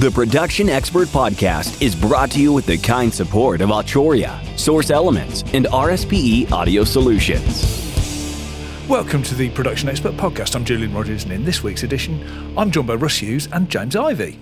The Production Expert Podcast is brought to you with the kind support of Arturia, Source Elements, and RSPE Audio Solutions. Welcome to the Production Expert Podcast. I'm Julian Rodgers, and in this week's edition, I'm joined by Russ Hughes and James Ivey.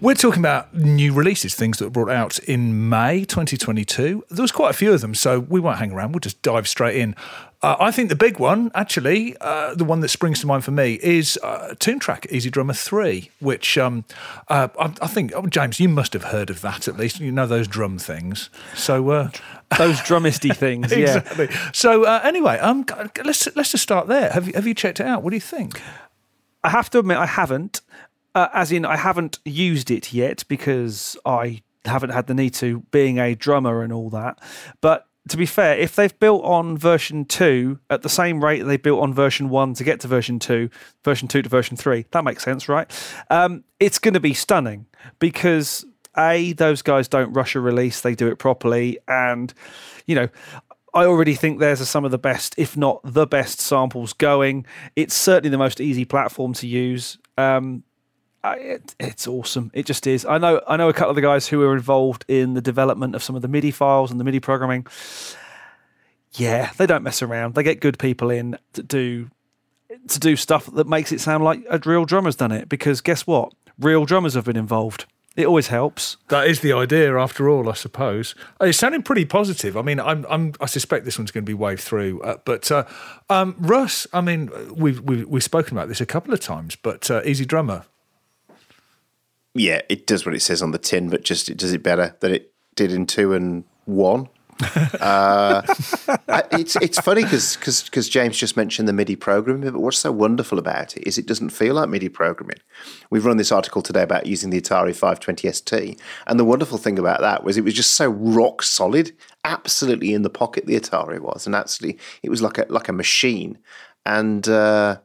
We're talking about new releases, things that were brought out in May 2022. There was quite a few of them, so we won't hang around. We'll just dive straight in. Uh, I think the big one, actually, uh, the one that springs to mind for me is uh, EZdrummer 3, which um, uh, I, I, think, oh, James, you must have heard of that at least. You know those drum things. So uh, Those drumisty things, yeah. exactly. So uh, anyway, um, let's let's just start there. Have you, have you checked it out? What do you think? I have to admit, I haven't. Uh, as in, I haven't used it yet because I haven't had the need to, being a drummer and all that. But to be fair, if they've built on version 2 at the same rate they built on version 1 to get to version 2, version 2 to version 3, that makes sense, right? Um, it's going to be stunning because A, those guys don't rush a release, they do it properly. And, you know, I already think theirs are some of the best, if not the best, samples going. It's certainly the most easy platform to use. Um, it, it's awesome. It just is. I know. I know a couple of the guys who were involved in the development of some of the MIDI files and the MIDI programming. Yeah, they don't mess around. They get good people in to do to do stuff that makes it sound like a real drummer's done it. Because guess what? Real drummers have been involved. It always helps. That is the idea, after all, I suppose. It's sounding pretty positive. I mean, I'm, I'm, I suspect this one's going to be waved through. Uh, but uh, um, Russ, I mean, we've, we've we've spoken about this a couple of times. But uh, EZdrummer, yeah, it does what it says on the tin, but just it does it better than it did in two and one. uh, it's it's funny because because James just mentioned the MIDI programming, but what's so wonderful about it is it doesn't feel like MIDI programming. We've run this article today about using the Atari 520 ST, and the wonderful thing about that was it was just so rock solid, absolutely in the pocket. The Atari was, and actually it was like a like a machine. And uh,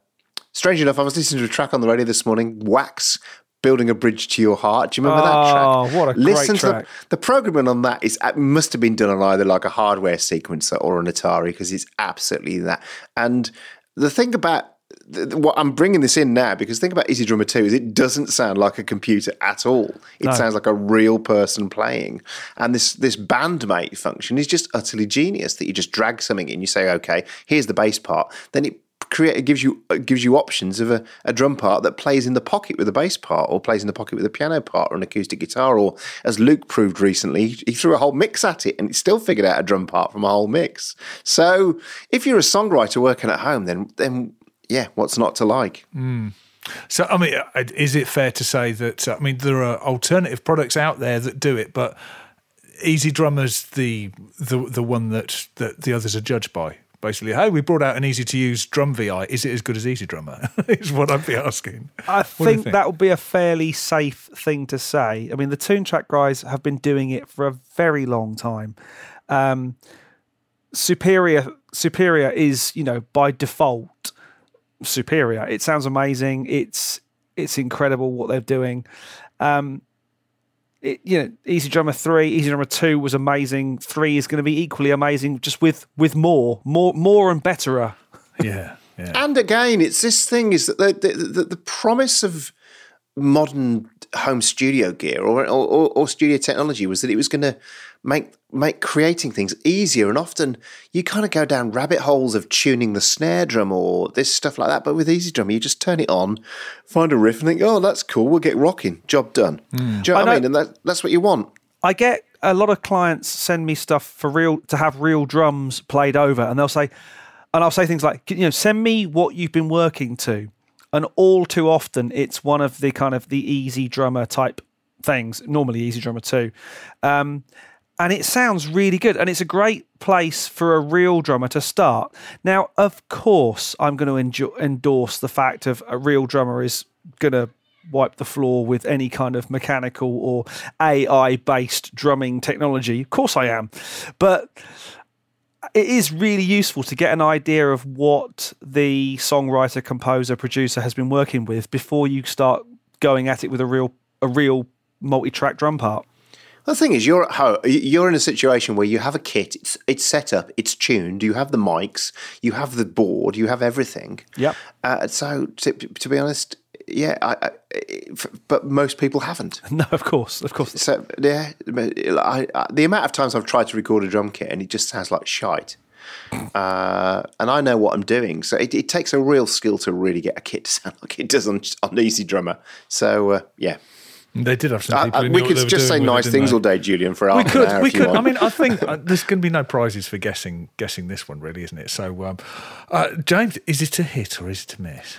strange enough, I was listening to a track on the radio this morning, Wax. Building a bridge to your heart. Do you remember that track? Oh, what a great to track. the the programming on that is must have been done on either like a hardware sequencer or an Atari because it's absolutely that. And the thing about what I'm bringing this in now because think about EZdrummer 2 is it doesn't sound like a computer at all. It sounds like a real person playing. And this this bandmate function is just utterly genius that you just drag something in, you say, okay, here's the bass part, then it create gives you it gives you options of a, a drum part that plays in the pocket with a bass part or plays in the pocket with a piano part or an acoustic guitar or as Luke proved recently he threw a whole mix at it and it still figured out a drum part from a whole mix. So if you're a songwriter working at home then then yeah what's not to like? So, I mean, uh, is it fair to say that, uh, I mean, there are alternative products out there that do it, but EZdrummer's the, the, the one that, that the others are judged by? Basically, hey, we brought out an easy to use drum VI. Is it as good as EZdrummer? is what I'd be asking. I What do you think, think? that would be a fairly safe thing to say. I mean, the Toontrack guys have been doing it for a very long time. Um, Superior, Superior is you know by default superior. It sounds amazing. It's it's incredible what they're doing. Um, it, you know, EZdrummer three, EZdrummer two was amazing. Three is going to be equally amazing, just with with more, more, more and betterer. Yeah, yeah. And again, it's this thing is that the, the, the, the promise of modern home studio gear or, or, or studio technology was that it was going to make make creating things easier. And often you kind of go down rabbit holes of tuning the snare drum or this stuff like that. But with Easy Drum, you just turn it on, find a riff, and think, "Oh, that's cool. We'll get rocking. Job done." Do you know what I, I mean? And that, that's what you want. I get a lot of clients send me stuff for real to have real drums played over, and they'll say, and I'll say things like, you know, send me what you've been working to, and all too often it's one of the kind of the EZdrummer type things, normally EZdrummer too, um, and it sounds really good, and it's a great place for a real drummer to start. Now, of course, I'm going to endorse the fact of a real drummer is going to wipe the floor with any kind of mechanical or AI based drumming technology. Of course, I am. But it is really useful to get an idea of what the songwriter, composer, producer has been working with before you start going at it with a real a real multi-track drum part. The thing is, you're at home. You're in a situation where you have a kit. It's it's set up. It's tuned. You have the mics. You have the board. You have everything. Yep. Uh, so, to, to be honest, yeah, I, I, but most people haven't. No, of course, of course. So yeah, I, I, the amount of times I've tried to record a drum kit and it just sounds like shite. Uh, and I know what I'm doing, so it, it, takes a real skill to really get a kit to sound like it does on, on EZdrummer. So uh, yeah, they did have some people. Uh, we could just say nice things all day, Julian. For our we could, we could. I mean, I think uh, there's going to be no prizes for guessing guessing this one, really, isn't it? So, um, uh, James, is it a hit or is it a miss?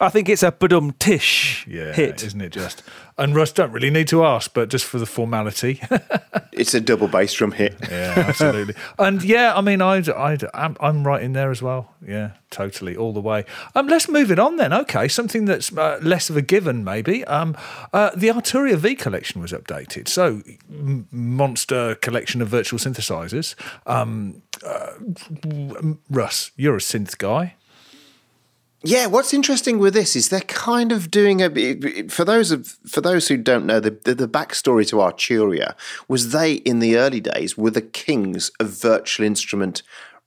I think it's a badum tish yeah, hit, isn't it? Just and Russ don't really need to ask, but just for the formality, it's a double bass drum hit. Yeah, absolutely. and yeah, I mean, I, I, I'm, I'm right in there as well. Yeah, totally, all the way. Um, let's move it on then. Okay, something that's uh, less of a given, maybe. Um, uh, the Arturia V collection was updated, so m- monster collection of virtual synthesizers. Um, uh, Russ, you're a synth guy. Yeah, what's interesting with this is they're kind of doing a for those of for those who don't know the, the, the backstory to Arturia was they in the early days were the kings of virtual instrument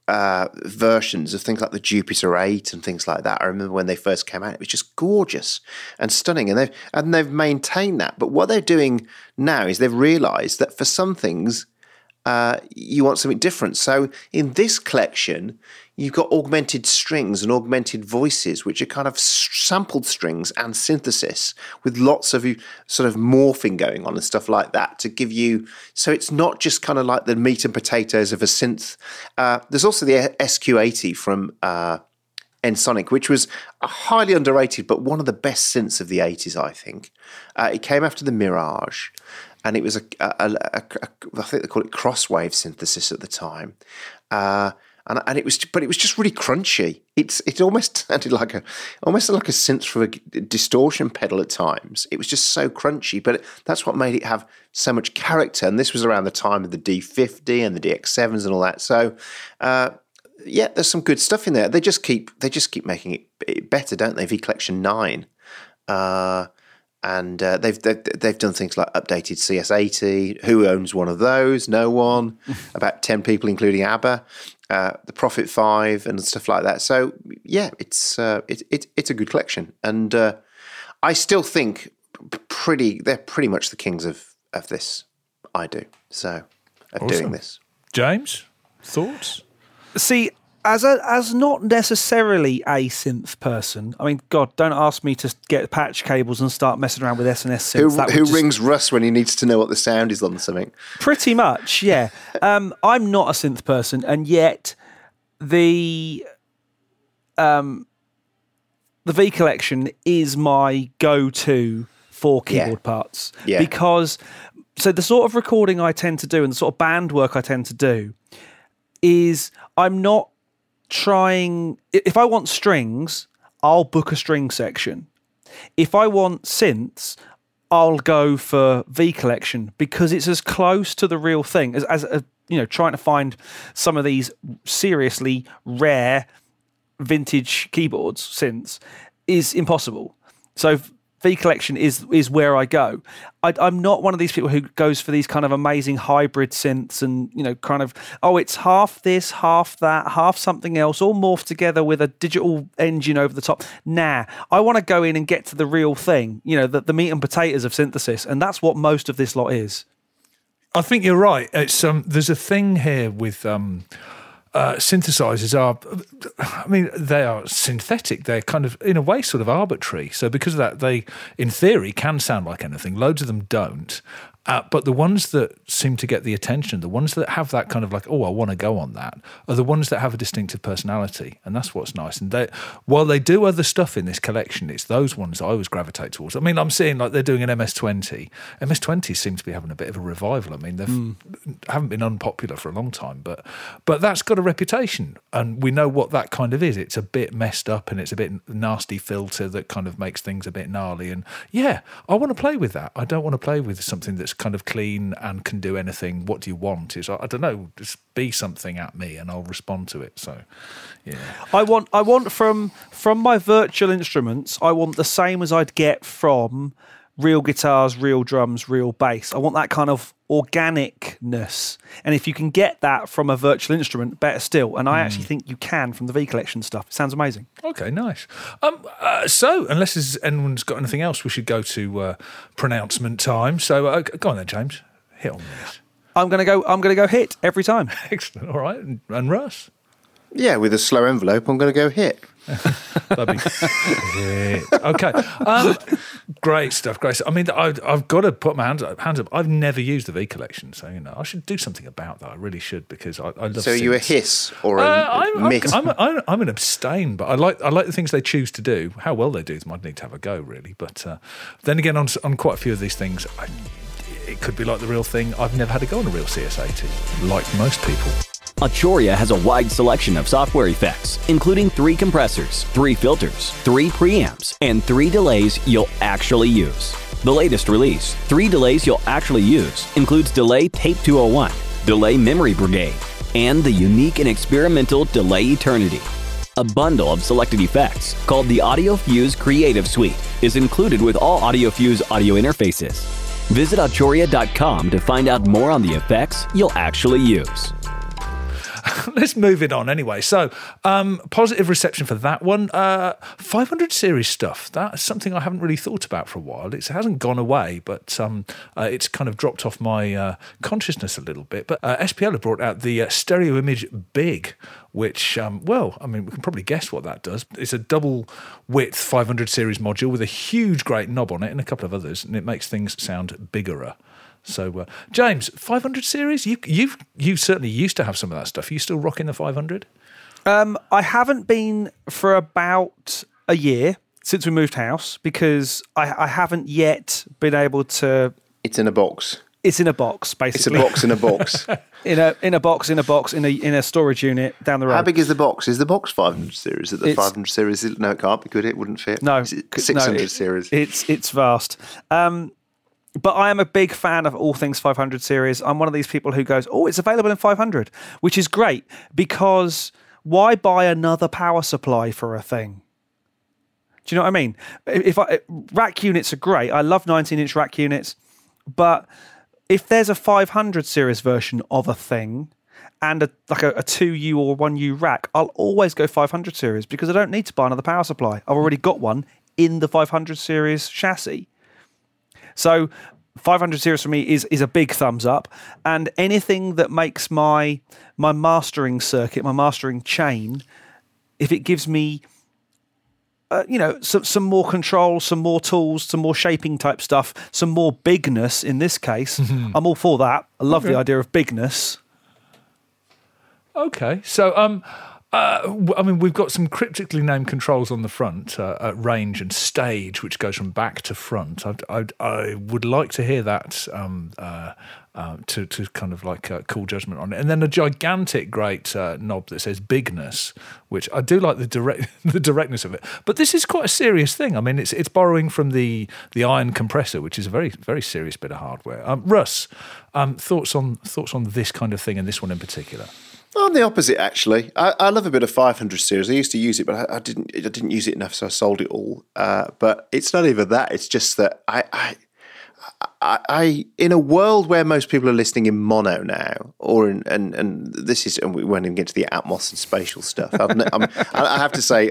uh, versions of things like the Jupiter Eight and things like that. I remember when they first came out; it was just gorgeous and stunning, and they've and they've maintained that. But what they're doing now is they've realised that for some things uh, you want something different. So in this collection, you've got augmented strings and augmented voices, which are kind of sampled strings and synthesis with lots of sort of morphing going on and stuff like that to give you. So it's not just kind of like the meat and potatoes of a synth. Uh, there's also the SQ80 from. Uh, Ensoniq, which was highly underrated, but one of the best synths of the 80s, I think. Uh, it came after the Mirage, and it was a, I think they call it crosswave synthesis at the time. Uh, and, and it was, but it was just really crunchy. It's it almost sounded like a almost like a synth from a distortion pedal at times. It was just so crunchy, but that's what made it have so much character. And this was around the time of the D50 and the DX7s and all that. So. Uh, yeah, there's some good stuff in there. They just keep they just keep making it better, don't they? V Collection Nine, uh, and uh, they've, they've, they've done things like updated CS80. Who owns one of those? No one. About ten people, including ABBA, uh, the Prophet Five, and stuff like that. So yeah, it's uh, it, it, it's a good collection, and uh, I still think pretty they're pretty much the kings of of this. I do so of awesome. doing this. James, thoughts? See, as a as not necessarily a synth person. I mean, God, don't ask me to get patch cables and start messing around with SNS synths. Who, who just... rings Russ when he needs to know what the sound is on something? Pretty much, yeah. um, I'm not a synth person, and yet the um, the V collection is my go-to for keyboard yeah. parts yeah. because so the sort of recording I tend to do and the sort of band work I tend to do is I'm not trying if I want strings, I'll book a string section. If I want synths, I'll go for V collection because it's as close to the real thing as as a, you know trying to find some of these seriously rare vintage keyboards synths is impossible. So V collection is is where I go. I, am not one of these people who goes for these kind of amazing hybrid synths and you know kind of oh it's half this, half that, half something else, all morphed together with a digital engine over the top. Nah, I want to go in and get to the real thing. You know the, the meat and potatoes of synthesis, and that's what most of this lot is. I think you're right. It's um, there's a thing here with um uh, synthesizers are, I mean, they are synthetic. They're kind of, in a way, sort of arbitrary. So because of that, they, in theory, can sound like anything. Loads of them don't. Uh, but the ones that seem to get the attention, the ones that have that kind of like, oh, I want to go on that, are the ones that have a distinctive personality, and that's what's nice. And they, while they do other stuff in this collection, it's those ones I always gravitate towards. I mean, I'm seeing like they're doing an MS20. MS20 seem to be having a bit of a revival. I mean, they mm. haven't been unpopular for a long time, but but that's got a reputation, and we know what that kind of is. It's a bit messed up, and it's a bit nasty filter that kind of makes things a bit gnarly. And yeah, I want to play with that. I don't want to play with something that's kind of clean and can do anything. What do you want? Is I don't know, just be something at me and I'll respond to it. So, yeah. I want I want from from my virtual instruments. I want the same as I'd get from real guitars, real drums, real bass. I want that kind of organicness. And if you can get that from a virtual instrument, better still. And I Hmm. actually think you can from the V Collection stuff. It sounds amazing. Okay, nice. Um, uh, so, unless anyone's got anything else, we should go to uh, pronouncement time. So, uh, go on then, James. Hit on this. I'm gonna go. I'm gonna go hit every time. Excellent. All right. And, and Russ? Yeah, with a slow envelope, I'm going to go hit. That'd be hit. Okay. Um, great stuff. Great stuff. I mean, I, I've got to put my hands up, hands up. I've never used the V collection. So, you know, I should do something about that. I really should because I, I love So are you a hiss or a Uh, I'm, mitt? I'm, I'm, I'm, I'm an abstain, but I like I like the things they choose to do. How well they do them, I'd need to have a go, really. But uh, then again, on, on quite a few of these things, I, it could be like the real thing. I've never had a go on a real CS80, like most people. Arturia has a wide selection of software effects, including three compressors, three filters, three preamps, and three delays you'll actually use. The latest release, Three Delays You'll Actually Use, includes Delay Tape 201, Delay Memory Brigade, and the unique and experimental Delay Eternity. A bundle of selected effects called the AudioFuse Creative Suite is included with all AudioFuse audio interfaces. Visit Arturia.com to find out more on the effects you'll actually use. Let's move it on anyway. So, um, positive reception for that one. Uh, 500 series stuff. That's something I haven't really thought about for a while. It's, it hasn't gone away, but um, uh, it's kind of dropped off my uh, consciousness a little bit. But uh, SPL have brought out the uh, stereo image big, which, um, well, I mean, we can probably guess what that does. It's a double width 500 series module with a huge, great knob on it and a couple of others, and it makes things sound biggerer. So, uh, James, 500 series, you you you certainly used to have some of that stuff. Are you still rocking the 500? Um, I haven't been for about a year since we moved house because I, I haven't yet been able to. It's in a box. It's in a box, basically. It's a box in a box. in a in a box in a box in a in a storage unit down the road. How big is the box? Is the box 500 series? Is it the It's- 500 series? No, it can't be good. It wouldn't fit. No, Is it 600 no, it- series. It's it's vast. Um, but I am a big fan of all things 500 series. I'm one of these people who goes, "Oh, it's available in 500," which is great because why buy another power supply for a thing? Do you know what I mean? If I, rack units are great, I love 19-inch rack units, but if there's a 500 series version of a thing and a, like a, a 2U or 1U rack, I'll always go 500 series because I don't need to buy another power supply. I've already got one in the 500 series chassis. So 500 series for me is is a big thumbs up, and anything that makes my my mastering circuit, my mastering chain, if it gives me uh, you know, some some more control, some more tools, some more shaping type stuff, some more bigness in this case. I'm all for that. I love the idea of bigness. Okay, so um, uh, I mean, we've got some cryptically named controls on the front, uh, uh, range and stage, which goes from back to front. I'd, I'd, I would like to hear that um, uh, uh, to to kind of like uh, cool judgment on it, and then a gigantic great uh, knob that says bigness, which I do like the direct the directness of it. But this is quite a serious thing. I mean, it's it's borrowing from the the iron compressor, which is a very very serious bit of hardware. Um, Russ, um, thoughts on thoughts on this kind of thing and this one in particular? I'm the opposite, actually. I, I love a bit of 500 series. I used to use it, but I, I didn't. I didn't use it enough, so I sold it all. Uh, but it's not even that. It's just that I, I, I, I, in a world where most people are listening in mono now, or in, and and this is, and we went and get to the Atmos and spatial stuff. I've, I I have to say,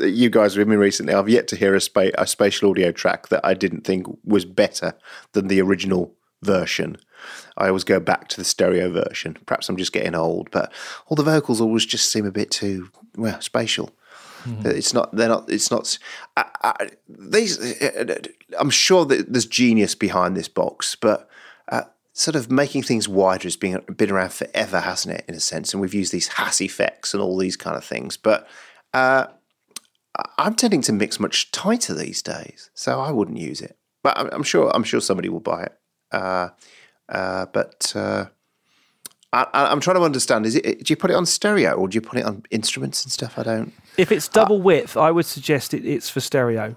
you guys with me recently, I've yet to hear a, spa- a spatial audio track that I didn't think was better than the original version. I always go back to the stereo version. Perhaps I'm just getting old, but all the vocals always just seem a bit too well spatial. It's not. They're not. It's not. I, I, these. I'm sure that there's genius behind this box, but uh, sort of making things wider has been been around forever, hasn't it? In a sense, and we've used these Haas effects and all these kind of things, but. Uh, I'm tending to mix much tighter these days, so I wouldn't use it. But I'm, I'm sure. I'm sure somebody will buy it. Uh, uh, but uh, I, I- I'm trying to understand: is it? Do you put it on stereo or do you put it on instruments and stuff? I don't. If it's double width, I would suggest it, it's for stereo.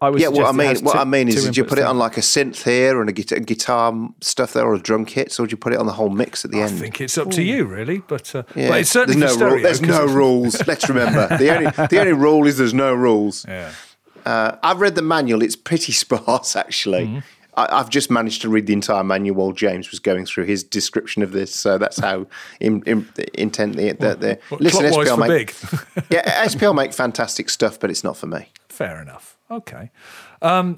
I would Yeah, what I mean, what two- I mean is, two did you inputs put it on like a synth here and a guitar, guitar stuff there, or a drum kit, or do you put it on the whole mix at the I end? I think it's up to you, really. But, uh, Yeah. but it's certainly there's for no, stereo, rule, there's 'cause no rules. Let's remember the only the only rule is there's no rules. Yeah. Uh, I've read the manual. It's pretty sparse, actually. Mm-hmm. I, I've just managed to read the entire manual while James was going through his description of this. So that's how in, in, intently the, the What, listen. SPL for make, big. yeah, SPL make fantastic stuff, but it's not for me. Fair enough. Okay. Um,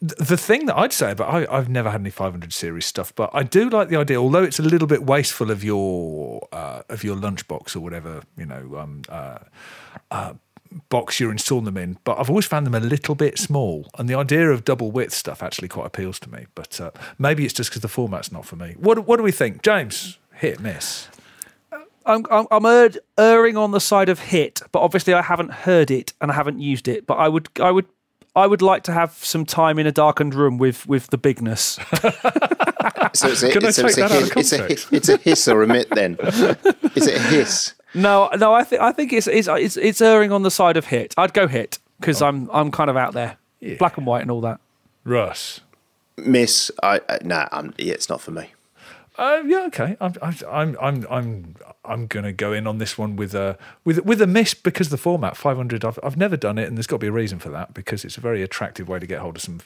th- the thing that I'd say about I, I've never had any 500 series stuff, but I do like the idea. Although it's a little bit wasteful of your uh, of your lunchbox or whatever you know um, uh, uh, box you're installing them in. But I've always found them a little bit small, and the idea of double width stuff actually quite appeals to me. But uh, maybe it's just because the format's not for me. What What do we think, James? Hit miss. I'm I'm, I'm err, erring on the side of hit, but obviously I haven't heard it and I haven't used it. But I would I would I would like to have some time in a darkened room with with the bigness. So it's a, Can it's, a, take it's, a, out of hiss, context? it's a hiss or a mit then. Is it a hiss? No, no, I think I think it's it's it's it's erring on the side of hit. I'd go hit because oh. I'm I'm kind of out there, black and white and all that. Russ. Miss, I, I nah, I'm, yeah, it's not for me. Uh, yeah, okay. I'm, I'm, I'm, I'm, I'm going to go in on this one with a with with a miss because the format 500. I've, I've never done it, and there's got to be a reason for that because it's a very attractive way to get hold of some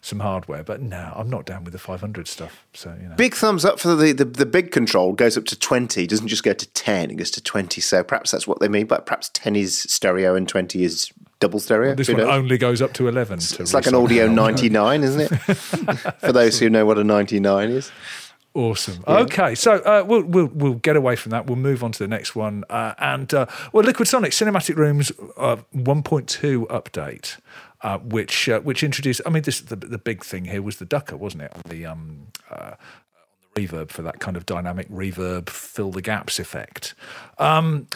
some hardware. But no, I'm not down with the 500 stuff. So you know, Big thumbs up for the, the, the big control goes up to 20, doesn't just go to 10, it goes to 20. So perhaps that's what they mean, but perhaps 10 is stereo and 20 is double stereo. this one knows? only goes up to 11. to It's like an audio 99, isn't it? for those who know what a 99 is. Awesome. Okay, so uh, we'll we'll we'll get away from that. We'll move on to the next one. Uh, and uh, well, Liquid Sonic Cinematic Rooms uh, 1.2 update, uh, which uh, which introduced. I mean, this the the big thing here was the ducker, wasn't it? On the um uh, on the reverb for that kind of dynamic reverb, fill the gaps effect. Um,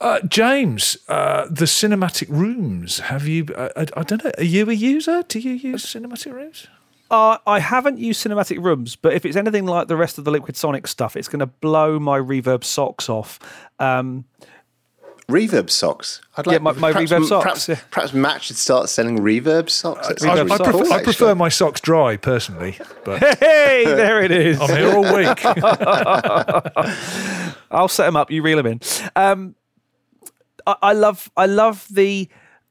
uh, James, uh, the cinematic rooms. Have you? Uh, I, I don't know. Are you a user? Do you use cinematic rooms? Uh, I haven't used cinematic rooms, but if it's anything like the rest of the Liquid Sonic stuff, it's going to blow my reverb socks off. Um, Reverb socks. I'd Yeah, my- my perhaps, reverb socks, Perhaps, yeah. perhaps Matt should start selling reverb socks. That Reverb I, sounds I, prefer, I prefer my socks dry personally, but hey, there it is. I'm here all week. I'll set them up. You reel them in. Um, I, I love, I love the,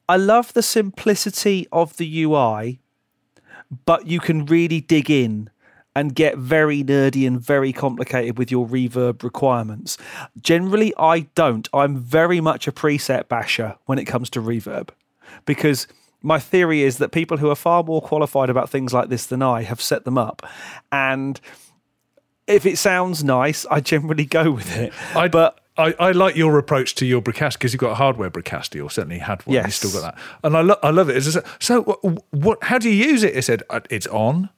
I love the simplicity of the UI, but you can really dig in and get very nerdy and very complicated with your reverb requirements. Generally, I don't. I'm very much a preset basher when it comes to reverb because my theory is that people who are far more qualified about things like this than I have set them up. And if it sounds nice, I generally go with it. I, but I, I like your approach to your Bricasti because you've got a hardware Bricasti, or certainly had one. You Yes. still got that, and I, lo- I love it. It's just- so, what, what? How do you use it? It said uh, it's on.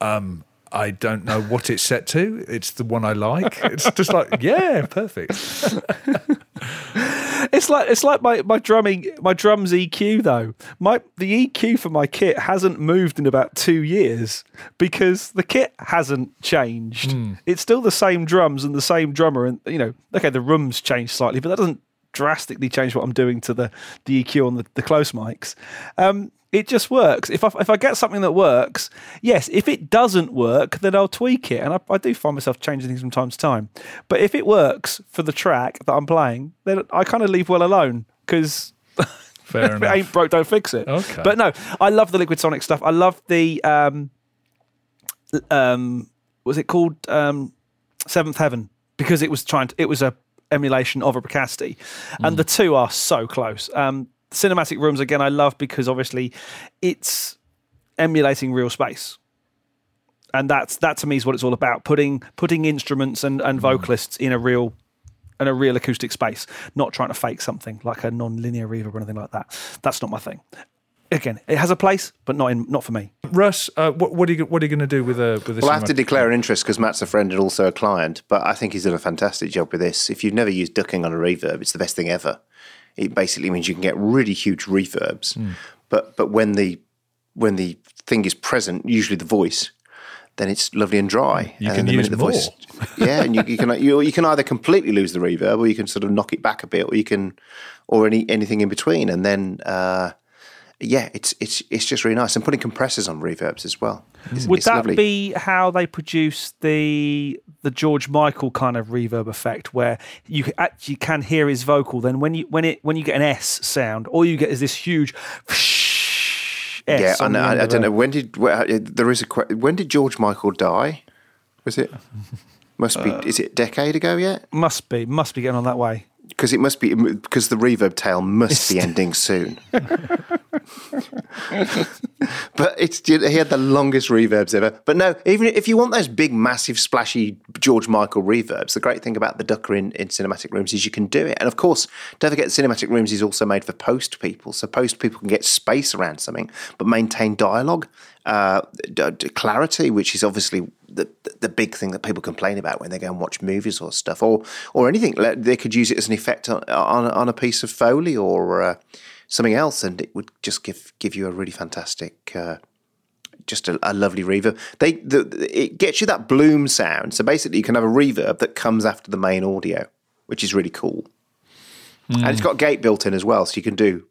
Um, I don't know what it's set to. It's the one I like. It's just like, yeah, perfect. It's like it's like my, my drumming my drums EQ though. My the EQ for my kit hasn't moved in about two years because the kit hasn't changed. It's still the same drums and the same drummer, and you know, okay, the room's changed slightly, but that doesn't drastically change what I'm doing to the the EQ on the, the close mics. Um, it just works. If I if I get something that works, yes. If it doesn't work, then I'll tweak it, and I, I do find myself changing things from time to time. But if it works for the track that I'm playing, then I kind of leave well alone because Fair if it enough. ain't broke, don't fix it. Okay. But no, I love the Liquid Sonic stuff. I love the um, um, was it called um, Seventh Heaven because it was trying to, it was a emulation of a Bricasti, and the two are so close. Um, cinematic rooms again, I love because obviously it's emulating real space. And that's that to me is what it's all about putting putting instruments and, and vocalists in a real in a real acoustic space, not trying to fake something like a non-linear reverb or anything like that. That's not my thing. Again, it has a place, but not in not for me. Russ, uh, what, what are you what are you going to do with a with this? Well, I have to declare an interest because Matt's a friend and also a client, but I think he's done a fantastic job with this. If you've never used ducking on a reverb, it's the best thing ever. It basically means you can get really huge reverbs, but but when the when the thing is present, usually the voice, then it's lovely and dry. You and can the use minute more. Voice, yeah, and you, you can you, you can either completely lose the reverb, or you can sort of knock it back a bit, or you can, or any anything in between, and then. Uh, yeah, it's it's it's just really nice, and putting compressors on reverbs as well. It's, Would it's that lovely. be how they produce the the George Michael kind of reverb effect, where you actually can hear his vocal? Then when you when it when you get an S sound, all you get is this huge S yeah, I, on the know, end I, I don't know when did well, uh, there is a when did George Michael die? Was it? Must be. Uh, is it a decade ago yet? Must be, must be getting on that way. Because it must be because the reverb tail must be ending soon. but it's he had the longest reverbs ever. But no, even if you want those big, massive, splashy George Michael reverbs, the great thing about the Ducker in, in cinematic rooms is you can do it. And of course, don't forget, cinematic rooms is also made for post people, so post people can get space around something, but maintain dialogue, uh, d- d- clarity, which is obviously the the big thing that people complain about when they go and watch movies or stuff, or or anything. They could use it as an effect on on, on a piece of foley or uh, something else, and it would just give give you a really fantastic. Uh, just a, a lovely reverb. They the, it gets you that bloom sound. So basically, you can have a reverb that comes after the main audio, which is really cool. And it's got gate built in as well, so you can do.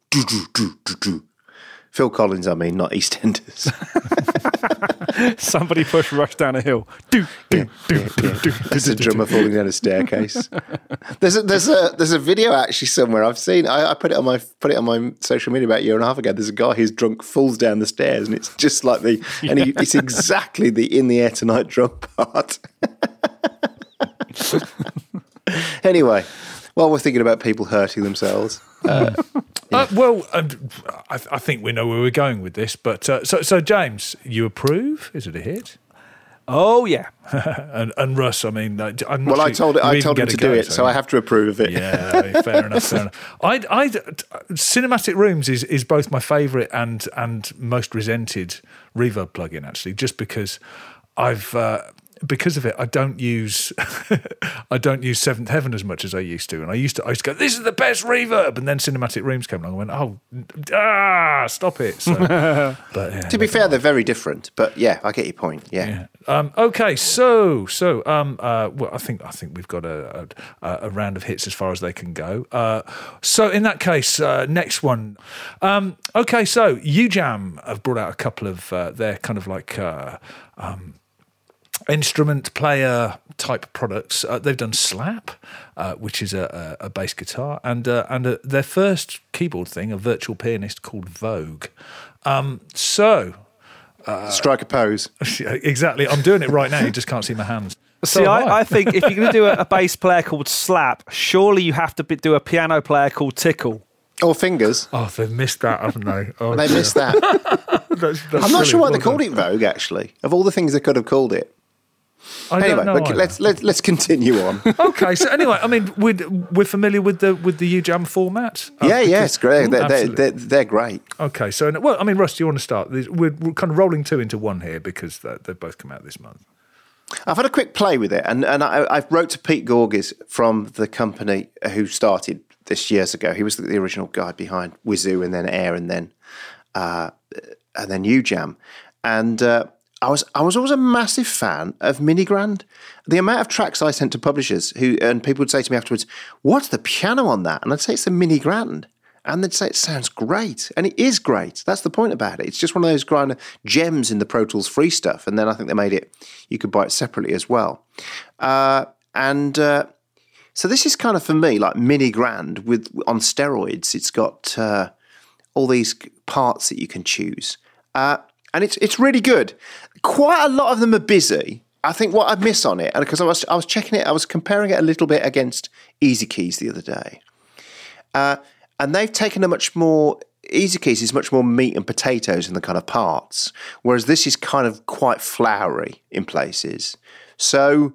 Phil Collins, I mean, not EastEnders. Somebody push Russ down a hill. Do, do, do, do, do. There's a drummer falling down a staircase. there's a, there's a there's a video actually somewhere I've seen. I, I put it on my put it on my social media about a year and a half ago. There's a guy who's drunk falls down the stairs, and it's just like the and he, it's exactly the in the air tonight drum part. anyway, while we're thinking about people hurting themselves, Uh, well, um, I, I think we know where we're going with this. But uh, so, so James, you approve? Is it a hit? Oh, yeah. And, and Russ, I mean, uh, I'm not well, I told you I told him to do it, so I have to approve of it. Yeah, fair enough. Fair enough. I, I, cinematic rooms is, is both my favourite and and most resented reverb plugin actually, just because I've uh, because of it, I don't use I don't use Seventh Heaven as much as I used to, and I used to I used to go, "This is the best reverb," and then cinematic rooms came along and went, "Oh, ah, stop it!" So, but yeah, To be fair, they're very different, but yeah, I get your point. Yeah. yeah. Um, okay, so so um, uh, well, I think I think we've got a, a, a round of hits as far as they can go. Uh, so in that case, uh, next one. Um, okay, so UJAM have brought out a couple of uh, their kind of like. Uh, um, instrument player type products. Uh, they've done Slap, uh, which is a, a, a bass guitar, and uh, and uh, their first keyboard thing, a virtual pianist called Vogue. Um, so Strike a pose. exactly, I'm doing it right now. You just can't see my hands. See, So am I, I think if you're going to do a, a bass player called Slap, surely you have to be, do a piano player called Tickle. Or fingers. Oh, they've missed that, haven't they? Oh, They dear. missed that. That's- that's I'm not sure why they called it Vogue, actually. Of all the things they could have called it. I don't Anyway, know but let's, let's, let's continue on. okay, so anyway, I mean, we're, we're familiar with the with the UJAM format. Uh, yeah, yeah, because- it's great. They're, they're, they're, they're great. Okay, so well, I mean, Russ, do you want to start? We're, we're kind of rolling two into one here because they they've both come out this month. I've had a quick play with it, and, and I, I wrote to Pete Gorges from the company who started this years ago. He was the, the original guy behind Wizoo and then Air and then uh, and then UJAM. And uh, I was I was always a massive fan of Mini Grand. The amount of tracks I sent to publishers who and people would say to me afterwards, "What's the piano on that?" And I'd say it's a Mini Grand. And they'd say it sounds great, and it is great. That's the point about it. It's just one of those kind of gems in the Pro Tools free stuff. And then I think they made it you could buy it separately as well. Uh, and uh, so this is kind of for me like mini grand with on steroids. It's got uh, all these parts that you can choose, uh, and it's it's really good. Quite a lot of them are busy. I think what I miss on it, and because I was I was checking it, I was comparing it a little bit against EZkeys the other day, uh, and they've taken a much more. EZkeys is much more meat and potatoes in the kind of parts, whereas this is kind of quite flowery in places. So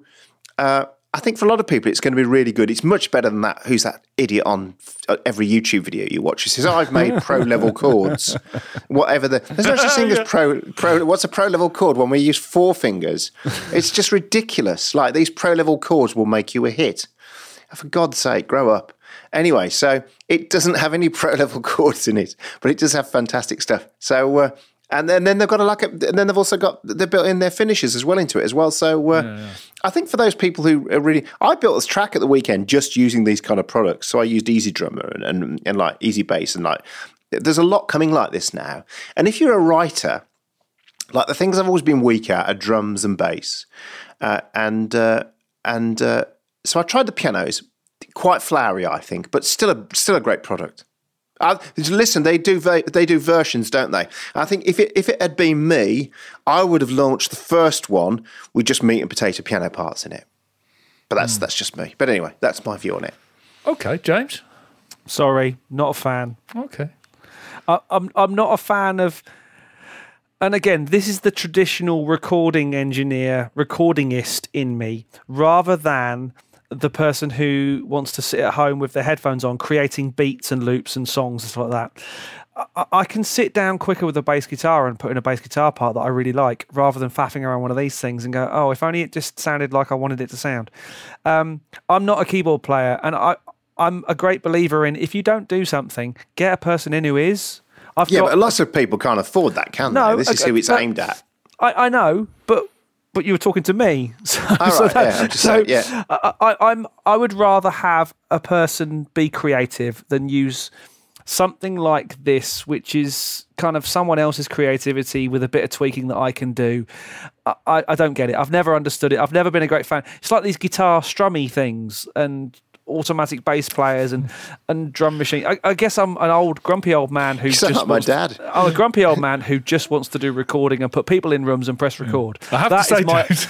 uh, I think for a lot of people, it's going to be really good. It's much better than that. Who's that idiot on uh, every YouTube video you watch He says, oh, "I've made pro level chords"? Whatever the there's no such thing as pro pro. What's a pro level chord when we use four fingers? It's just ridiculous. Like these pro level chords will make you a hit. For God's sake, grow up. Anyway, so it doesn't have any pro level chords in it, but it does have fantastic stuff. So. Uh, and then, then they've got a like, a, and then they've also got they built in their finishes as well into it as well. So uh, I think for those people who are really, I built this track at the weekend just using these kind of products. So I used EZdrummer and, and, and like EZbass and like there's a lot coming like this now. And if you're a writer, like the things I've always been weak at are drums and bass, uh, and uh, and uh, so I tried the pianos, quite flowery, I think, but still a still a great product. Uh, listen, they do they do versions, don't they? I think if it if it had been me, I would have launched the first one with just meat and potato piano parts in it. But that's Hmm. that's just me. But anyway, that's my view on it. Okay, James. Sorry, not a fan. Okay. I, I'm I'm not a fan of. And again, this is the traditional recording engineer, recordingist in me, rather than the person who wants to sit at home with their headphones on, creating beats and loops and songs and stuff like that. I, I can sit down quicker with a bass guitar and put in a bass guitar part that I really like, rather than faffing around one of these things and go, "Oh, if only it just sounded like I wanted it to sound." Um, I'm not a keyboard player, and I, I'm a great believer in if you don't do something, get a person in who is. I've Yeah, got, but lots of people can't afford that, can No, they? This is okay, who it's aimed at. I, I know, but but you were talking to me, so, so that- yeah, so saying, yeah. I, I, I'm I would rather have a person be creative than use something like this, which is kind of someone else's creativity with a bit of tweaking that I can do. I, I, I don't get it. I've never understood it. I've never been a great fan. It's like these guitar strummy things and automatic bass players and and drum machine. I, I guess I'm an old grumpy old man who You just like my wants- dad. I'm a grumpy old man who just wants to do recording and put people in rooms and press record. I have That to say, my- James,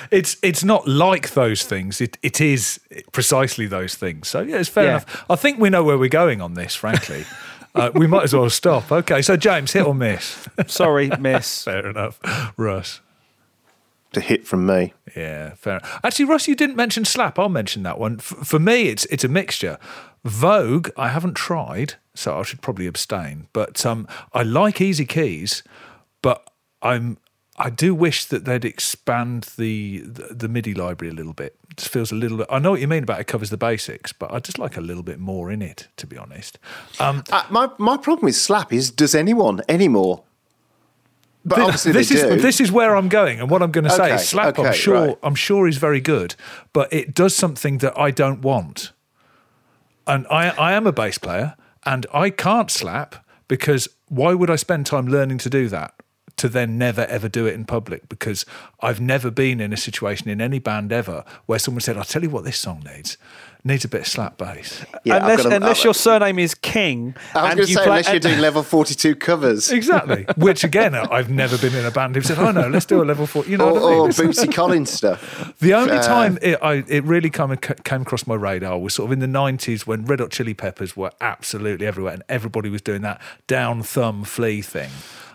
it's it's not like those things. It it is precisely those things. So yeah, it's fair Yeah. enough. I think we know where we're going on this. Frankly, uh, we might as well stop. Okay, so James, hit or miss? sorry, miss. fair enough, Russ. To hit from me. Yeah, fair. Actually, Russ, you didn't mention Slap. I'll mention that one. F- for me, it's it's a mixture. Vogue, I haven't tried, so I should probably abstain. But um, I like EZkeys, but I'm I do wish that they'd expand the, the the MIDI library a little bit. It just feels a little. I know what you mean about it covers the basics, but I just like a little bit more in it, to be honest. Um, Uh, my my problem with Slap is does anyone anymore? But Thi- obviously this is do. this is where I'm going, and what I'm going to say Okay, is slap. I'm sure right. I'm sure is very good, but it does something that I don't want. And I I am a bass player, and I can't slap because why would I spend time learning to do that? To then never ever do it in public because I've never been in a situation in any band ever where someone said, "I'll tell you what this song needs needs a bit of slap bass." Yeah, unless got a- unless I've- your surname is King. I was and going to you say, play- unless you're doing level 42 covers. Exactly. Which again, I've never been in a band who said, "Oh no, let's do a level four. You know Or, what I mean? or Bootsy Collins stuff. The only Uh, time it, I, it really kind of ca- came across my radar was sort of in the 90s when Red Hot Chili Peppers were absolutely everywhere and everybody was doing that down thumb flea thing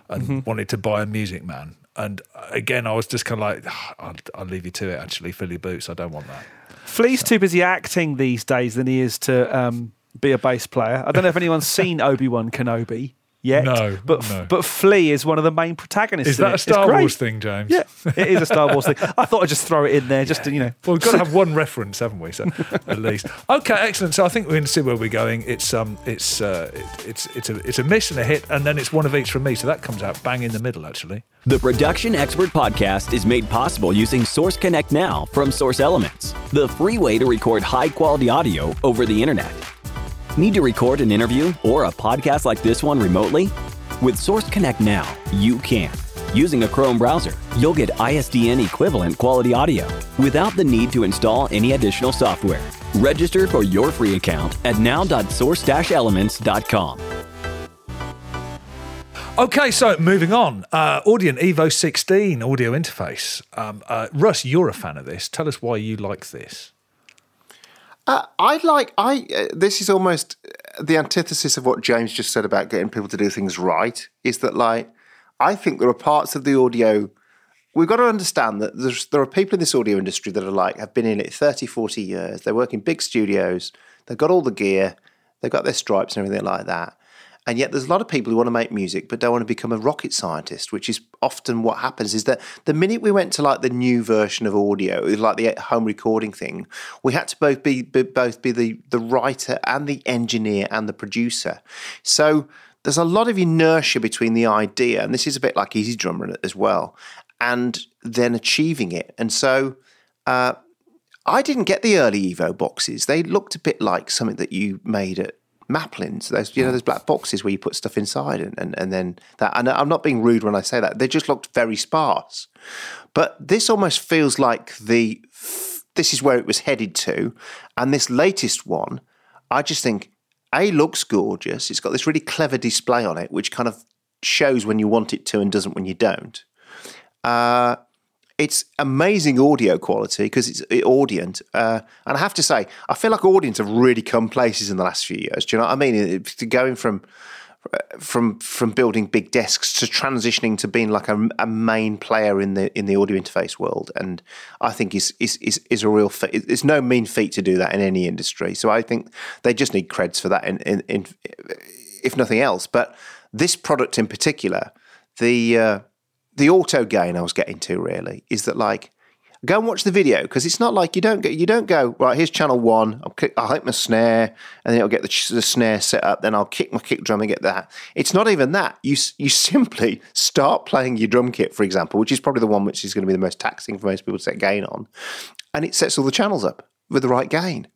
and Mm-hmm. wanted to buy a Music Man. And again, I was just kind of like, "Ah, I'll, I'll leave you to it, actually. Fill your boots. I don't want that. Flea's too busy acting these days than he is to um, be a bass player. I don't know if anyone's seen Obi Wan Kenobi yet. No, but no. but Flea is one of the main protagonists. Is in that it. a Star. Wars thing, James? Yeah, it is a Star Wars thing. I thought I'd just throw it in there, just to you know. Well, we've got to have one reference, haven't we? So at least. Okay, excellent. So I think we're going to see where we're going. It's um, it's uh, it, it's it's a it's a miss and a hit, and then it's one of each from me. So that comes out bang in the middle, actually. The Production Expert Podcast is made possible using Source Connect Now from Source Elements, the free way to record high quality audio over the internet. Need to record an interview or a podcast like this one remotely? With Source Connect Now, you can. Using a Chrome browser, you'll get ISDN equivalent quality audio without the need to install any additional software. Register for your free account at now.source-elements.com. Okay, so moving on. Uh, Audient Evo 16 audio interface. Um, uh, Russ, you're a fan of this. Tell us why you like this. Uh, I like I. Uh, this is almost the antithesis of what James just said about getting people to do things right. Is that like I think there are parts of the audio. We've got to understand that there are people in this audio industry that are like have been in it 30, 40 years. They work in big studios. They've got all the gear. They've got their stripes and everything like that. And yet, there's a lot of people who want to make music but don't want to become a rocket scientist, which is often what happens. Is that the minute we went to like the new version of audio, like the home recording thing, we had to both be, be both be the the writer and the engineer and the producer. So there's a lot of inertia between the idea, and this is a bit like EZdrummer as well, and then achieving it. And so. Uh, I didn't get the early Evo boxes. They looked a bit like something that you made at Maplin's. Those you know those black boxes where you put stuff inside and, and, and then that. And I'm not being rude when I say that. They just looked very sparse. But this almost feels like the this is where it was headed to. And this latest one, I just think A looks gorgeous. It's got this really clever display on it, which kind of shows when you want it to and doesn't when you don't. Uh, it's amazing audio quality because it's Audient. Uh, and I have to say, I feel like Audient have really come places in the last few years. Do you know what I mean? It's going from from from building big desks to transitioning to being like a, a, main player in the in the audio interface world, and I think is is is, is a real feat. It's no mean feat to do that in any industry. So I think they just need creds for that, in, in, in if nothing else. But this product in particular, the uh, the auto gain I was getting to really is that like go and watch the video because it's not like you don't get you don't go right. Here's channel one. I'll, kick, I'll hit my snare and then I'll get the, the, snare set up. Then I'll kick my kick drum and get that. It's not even that. You you simply start playing your drum kit, for example, which is probably the one which is going to be the most taxing for most people to set gain on, and it sets all the channels up with the right gain.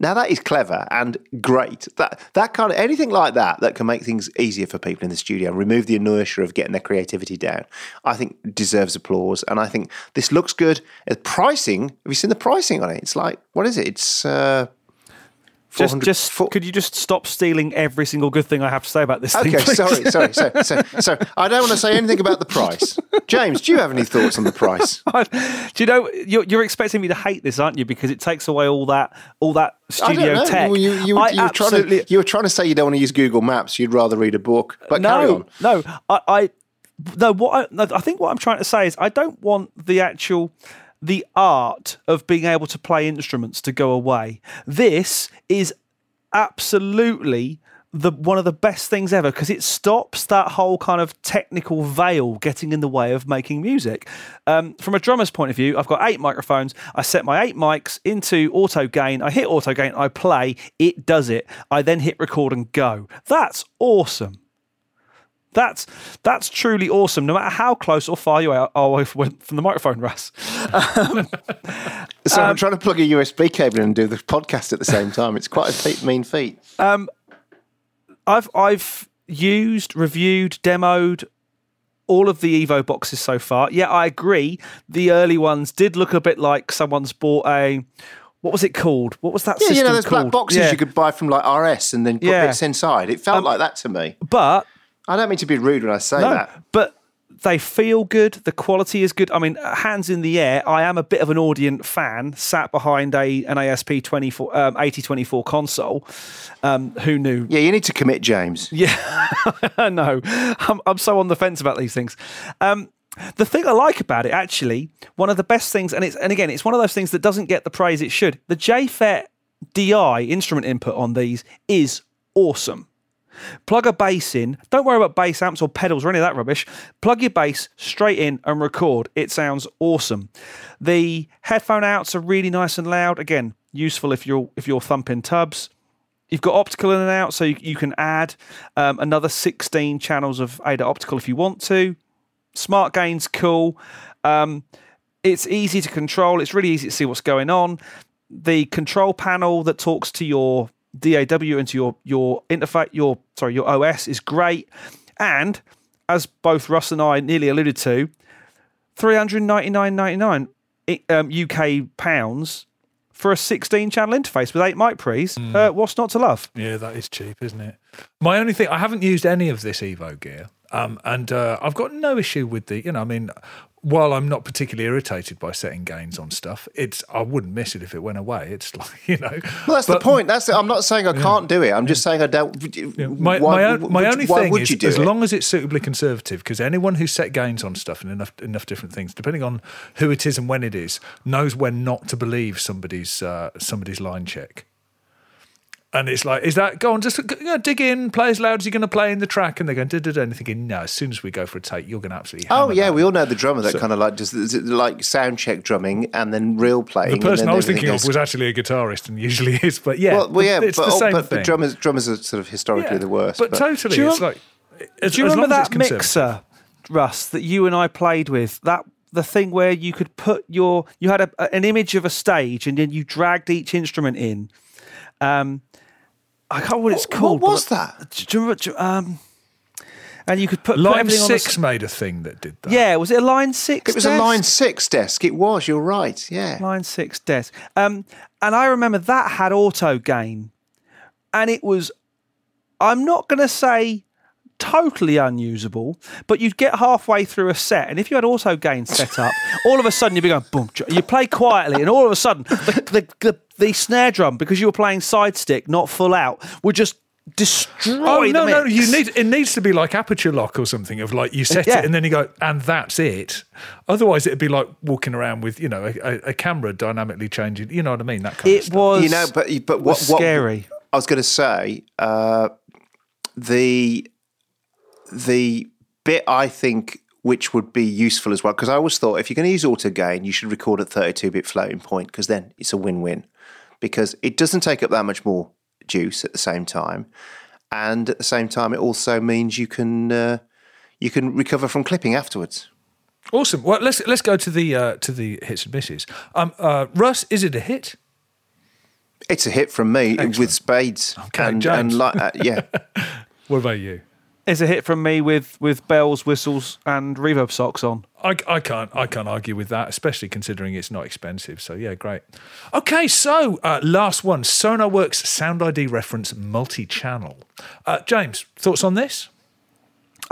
Now that is clever and great. That that kind of anything like that that can make things easier for people in the studio and remove the inertia of getting their creativity down. I think deserves applause, and I think this looks good. The pricing, have you seen the pricing on it? It's like what is it? It's uh, just, just four. could you just stop stealing every single good thing I have to say about this? Okay, thing, sorry, sorry. So, so, so I don't want to say anything about the price. James, do you have any thoughts on the price? do you know you're, you're, expecting me to hate this, aren't you? Because it takes away all that all that studio tech. You, you, you, you, were absolutely... to, you, were trying to, say you don't want to use Google Maps. You'd rather read a book. But no, carry on. No, I, I no. What I, no, I think what I'm trying to say is I don't want the actual the art of being able to play instruments to go away. This is absolutely the one of the best things ever because it stops that whole kind of technical veil getting in the way of making music. Um, from a drummer's point of view, I've got eight microphones. I set my eight mics into auto gain. I hit auto gain. I play. It does it. I then hit record and go. That's awesome. That's that's truly awesome. No matter how close or far you are away from the microphone, Russ. Um, so um, I'm trying to plug a USB cable in and do the podcast at the same time. It's quite a mean feat. Um, I've I've used, reviewed, demoed all of the Evo boxes so far. Yeah, I agree. The early ones did look a bit like someone's bought a what was it called? What was that? Yeah, you know, those called? black boxes yeah. you could buy from like RS and then put yeah. bits inside. It felt um, like that to me. But I don't mean to be rude when I say no, that. But they feel good. The quality is good. I mean, hands in the air. I am a bit of an Audient fan, sat behind a an ASP 24, um, 8024 console. Um, who knew? Yeah, you need to commit, James. Yeah, I know. I'm, I'm so on the fence about these things. Um, the thing I like about it, actually, one of the best things, and it's and again, it's one of those things that doesn't get the praise it should. The JFET DI instrument input on these is awesome. Plug a bass in. Don't worry about bass amps or pedals or any of that rubbish. Plug your bass straight in and record. It sounds awesome. The headphone outs are really nice and loud. Again, useful if you're if you're thumping tubs. You've got optical in and out, so you, you can add um, another 16 channels of ADAT optical if you want to. Smart gain's cool. Um, it's easy to control. It's really easy to see what's going on. The control panel that talks to your DAW into your your interface, your sorry, your OS is great. And as both Russ and I nearly alluded to, three hundred ninety nine ninety nine um, UK pounds for a 16 channel interface with eight mic pre's. Mm. Uh, what's not to love? Yeah, that is cheap, isn't it? My only thing, I haven't used any of this Evo gear. Um, and uh, I've got no issue with the, you know, I mean, while I'm not particularly irritated by setting gains on stuff, it's I wouldn't miss it if it went away. It's like you know. Well, that's but, the point. That's I'm not saying I yeah, can't do it. I'm just saying I don't. Yeah. My, why, my, own, my would, only thing is as it? long as it's suitably conservative, because anyone who set gains on stuff and enough enough different things, depending on who it is and when it is, knows when not to believe somebody's uh, somebody's line check. And it's like, is that go on? Just you know, dig in, play as loud as you're going to play in the track, and they're going, da, da, da, and thinking, no. As soon as we go for a take, you're going to absolutely. Oh yeah, that. we all know the drummer that so, kind of like just like sound check drumming and then real playing. The person I was thinking goes, of was actually a guitarist, and usually is, but yeah, well, well yeah, it's but, the same but, thing. But drummers, drummers are sort of historically yeah, the worst. But, but totally, do it's like. As, do you remember that mixer, Russ, that you and I played with? That the thing where you could put your you had a, an image of a stage and then you dragged each instrument in. Um, I can't remember what it's called. What was that? Do you remember, um, and you could put line put six a, made a thing that did that. Yeah, was it a line six? It was desk? a line six desk. It was. You're right. Yeah, line six desk. Um, and I remember that had auto gain, and it was I'm not going to say totally unusable, but you'd get halfway through a set, and if you had auto gain set up, all of a sudden you'd be going boom. You play quietly, and all of a sudden the, the, the, the snare drum, because you were playing side stick, not full out, would just destroy Oh the no, no! You need it needs to be like aperture lock or something. Of like you set Yeah. it and then you go and that's it. Otherwise, it'd be like walking around with you know a, a, a camera dynamically changing. You know what I mean? That kind of It stuff. was, you know, but but what, was what scary. I was going to say uh, the the bit I think which would be useful as well because I always thought if you're going to use auto gain, you should record at 32 bit floating point because then it's a win win because it doesn't take up that much more juice at the same time, and at the same time it also means you can uh, you can recover from clipping afterwards. awesome. Well, let's let's go to the uh, to the hits and misses. Um, uh, Russ, is it a hit? It's a hit from me Excellent. with spades Okay, and, and like uh, yeah. What about you? It's a hit from me with with bells, whistles, and reverb socks on. I, I can't I can't argue with that, especially considering it's not expensive. So yeah, great. Okay, so uh, last one, SonarWorks Sound ID reference multi-channel. Uh, James, thoughts on this?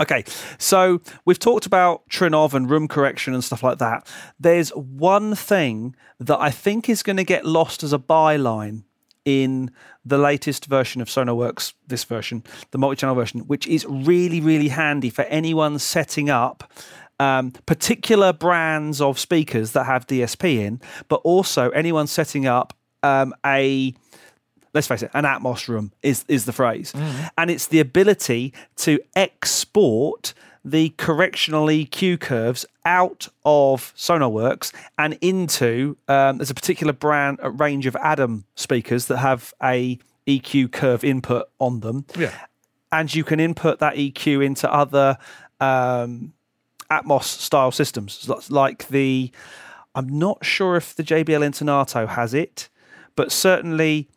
Okay, so we've talked about Trinnov and room correction and stuff like that. There's one thing that I think is going to get lost as a byline in the latest version of SonarWorks, this version, the multi-channel version, which is really, really handy for anyone setting up um, particular brands of speakers that have DSP in, but also anyone setting up um, a let's face it, an Atmos room is is the phrase, and it's the ability to export the correctional EQ curves out of SonarWorks and into um, there's a particular brand a range of Adam speakers that have a EQ curve input on them, Yeah. and you can input that EQ into other um, Atmos style systems, like the. I'm not sure if the JBL Intonato has it, but certainly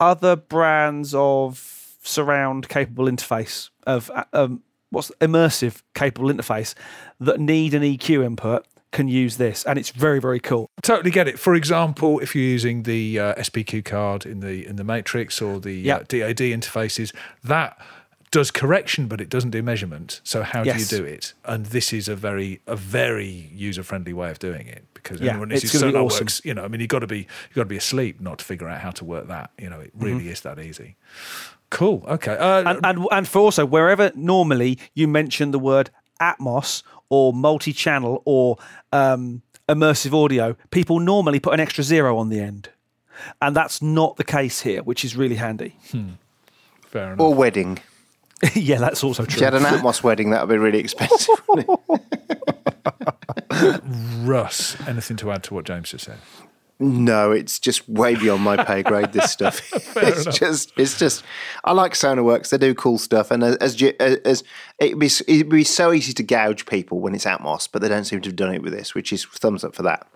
other brands of surround capable interface of um, what's immersive capable interface that need an EQ input can use this, and it's very very cool. Totally get it. For example, if you're using the uh, SPQ card in the in the Matrix or the uh, DAD interfaces, that does correction, but it doesn't do measurement. So how Yes. do you do it? And this is a very a very user friendly way of doing it because Yeah, anyone it's uses gonna be you know, I mean, you've got to be you've got to be asleep not to figure out how to work that. You know, it really Mm-hmm. is that easy. Cool. Okay. Uh, And and and for also wherever normally you mention the word Atmos or multi-channel or um, immersive audio, people normally put an extra zero on the end, and that's not the case here, which is really handy. fair enough. Or wedding. yeah, that's also true. If you had an Atmos wedding, that would be really expensive. wouldn't it? Russ, anything to add to what James just said? no, it's just way beyond my pay grade. This stuff. it's just, it's just. I like SonarWorks. They do cool stuff, and as as, as it'd be it'd be so easy to gouge people when it's Atmos, but they don't seem to have done it with this, which is thumbs up for that.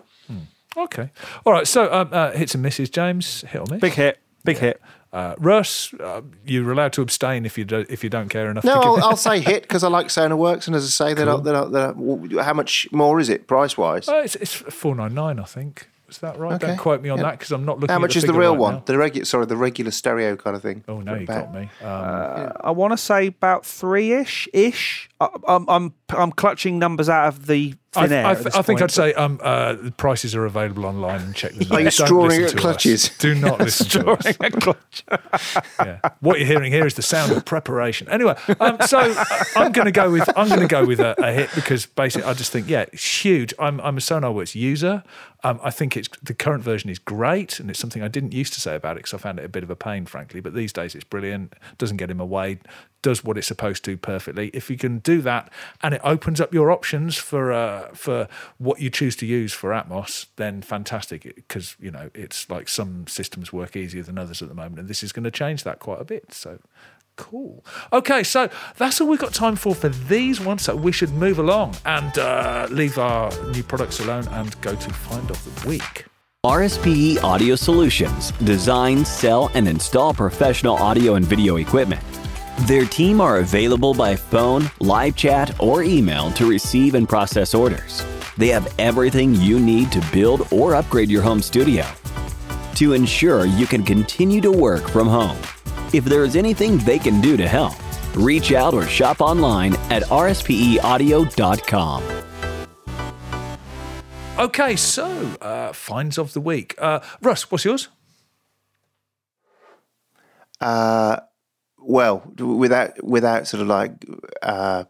Okay. All right. So um, uh, hits and misses. James, hit or miss? Big hit, big hit. Uh, Russ, uh, you're allowed to abstain if you do, if you don't care enough. No, to I'll, I'll say hit because I like SonarWorks, and as I say, they're not, they're not, they're not, how much more is it price wise? Uh, it's, it's four nine nine, I think. Is that right? Don't quote me on Yeah. that because I'm not looking. How at much the is the real right one? now. The regular, sorry, the regular stereo kind of thing. Oh no, you About- got me. Um, I want to say about three ish ish. I'm I'm I'm clutching numbers out of the I, thin air. I, at I think point, I'd say um, uh, the prices are available online and check them. Are you out. Don't drawing listen at to us. clutches? Do not listen to us. but- clutch. yeah. What you're hearing here is the sound of preparation. Anyway, um, so uh, I'm going to go with I'm going to go with a, a hit because basically I just think yeah, it's huge. I'm I'm a SonarWorks user. Um, I think it's the current version is great, and it's something I didn't used to say about it because I found it a bit of a pain, frankly. But these days it's brilliant. Doesn't get in my way. Does what it's supposed to perfectly. If you can do that, and it opens up your options for uh, for what you choose to use for Atmos, then fantastic. Because you know it's like some systems work easier than others at the moment, and this is going to change that quite a bit. So Cool. Okay, so that's all we've got time for for these ones. So we should move along and uh, leave our new products alone and go to find of the week. RSPE Audio Solutions design, sell, and install professional audio and video equipment. Their team are available by phone, live chat, or email to receive and process orders. They have everything you need to build or upgrade your home studio to ensure you can continue to work from home. If there is anything they can do to help, reach out or shop online at rspeaudio.com. Okay, so uh, finds of the week. Uh, Russ, what's yours? Uh, well, without without sort of like, uh,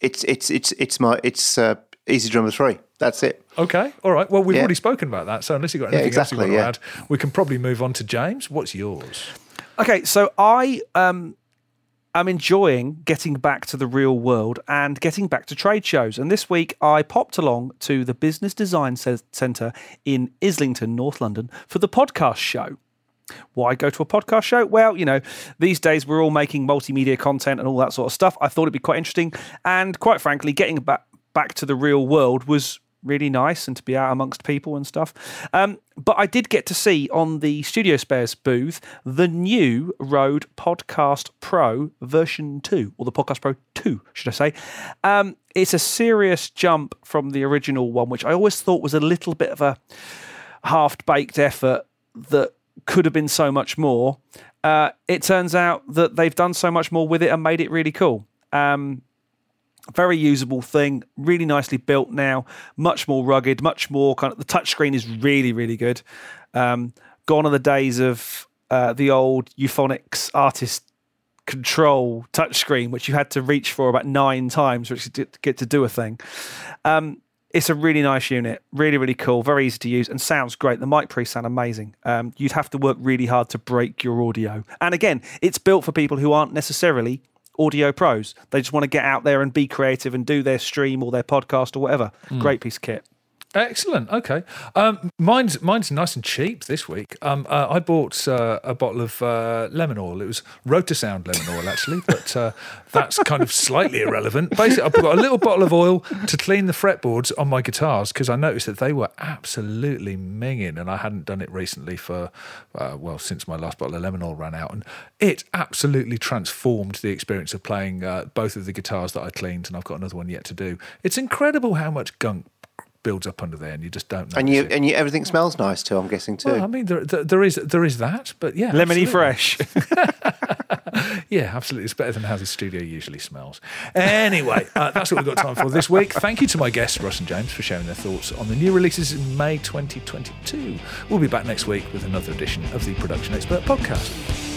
it's it's it's it's my it's uh, EZdrummer three. That's it. Okay, all right. Well, we've Yeah. already spoken about that, so unless you've got Yeah, anything else you want to yeah. add, we can probably move on to James. What's yours? Okay, so I um am enjoying getting back to the real world and getting back to trade shows. And this week I popped along to the Business Design Centre in Islington, North London, for the podcast show. Why go to a podcast show? Well, you know, these days we're all making multimedia content and all that sort of stuff. I thought it'd be quite interesting, and quite frankly, getting back back to the real world was really nice and to be out amongst people and stuff. Um, but I did get to see on the Studio Spares booth the new Rode Podcast Pro version 2, or the RODECaster Pro 2, should I say. Um, it's a serious jump from the original one, which I always thought was a little bit of a half baked effort that could have been so much more. Uh, it turns out that they've done so much more with it and made it really cool. Um, very usable thing, really nicely built now, much more rugged, much more kind of the touchscreen is really, really good. Um, gone are the days of uh, the old Euphonix artist control touchscreen, which you had to reach for about nine times it to get to do a thing. Um, it's a really nice unit, really, really cool, very easy to use, and sounds great. The mic pre sound amazing. Um, you'd have to work really hard to break your audio. And again, it's built for people who aren't necessarily audio pros. They just want to get out there and be creative and do their stream or their podcast or whatever. Great piece of kit. Excellent. Okay. Um, mine's mine's nice and cheap this week. Um, uh, I bought uh, a bottle of uh, lemon oil. It was Rotosound lemon oil, actually, but uh, that's kind of slightly irrelevant. Basically, I've got a little bottle of oil to clean the fretboards on my guitars because I noticed that they were absolutely minging, and I hadn't done it recently for uh, well since my last bottle of lemon oil ran out, and it absolutely transformed the experience of playing uh, both of the guitars that I cleaned, and I've got another one yet to do. It's incredible how much gunk builds up under there, and you just don't know. And you and you everything smells nice too. I'm guessing too. Well, I mean, there, there, there is there is that, but yeah, Lemony absolutely. fresh. Yeah, absolutely. It's better than how the studio usually smells. Anyway, uh, that's what we've got time for this week. Thank you to my guests, Russ and James, for sharing their thoughts on the new releases in May 2022. We'll be back next week with another edition of the Production Expert podcast.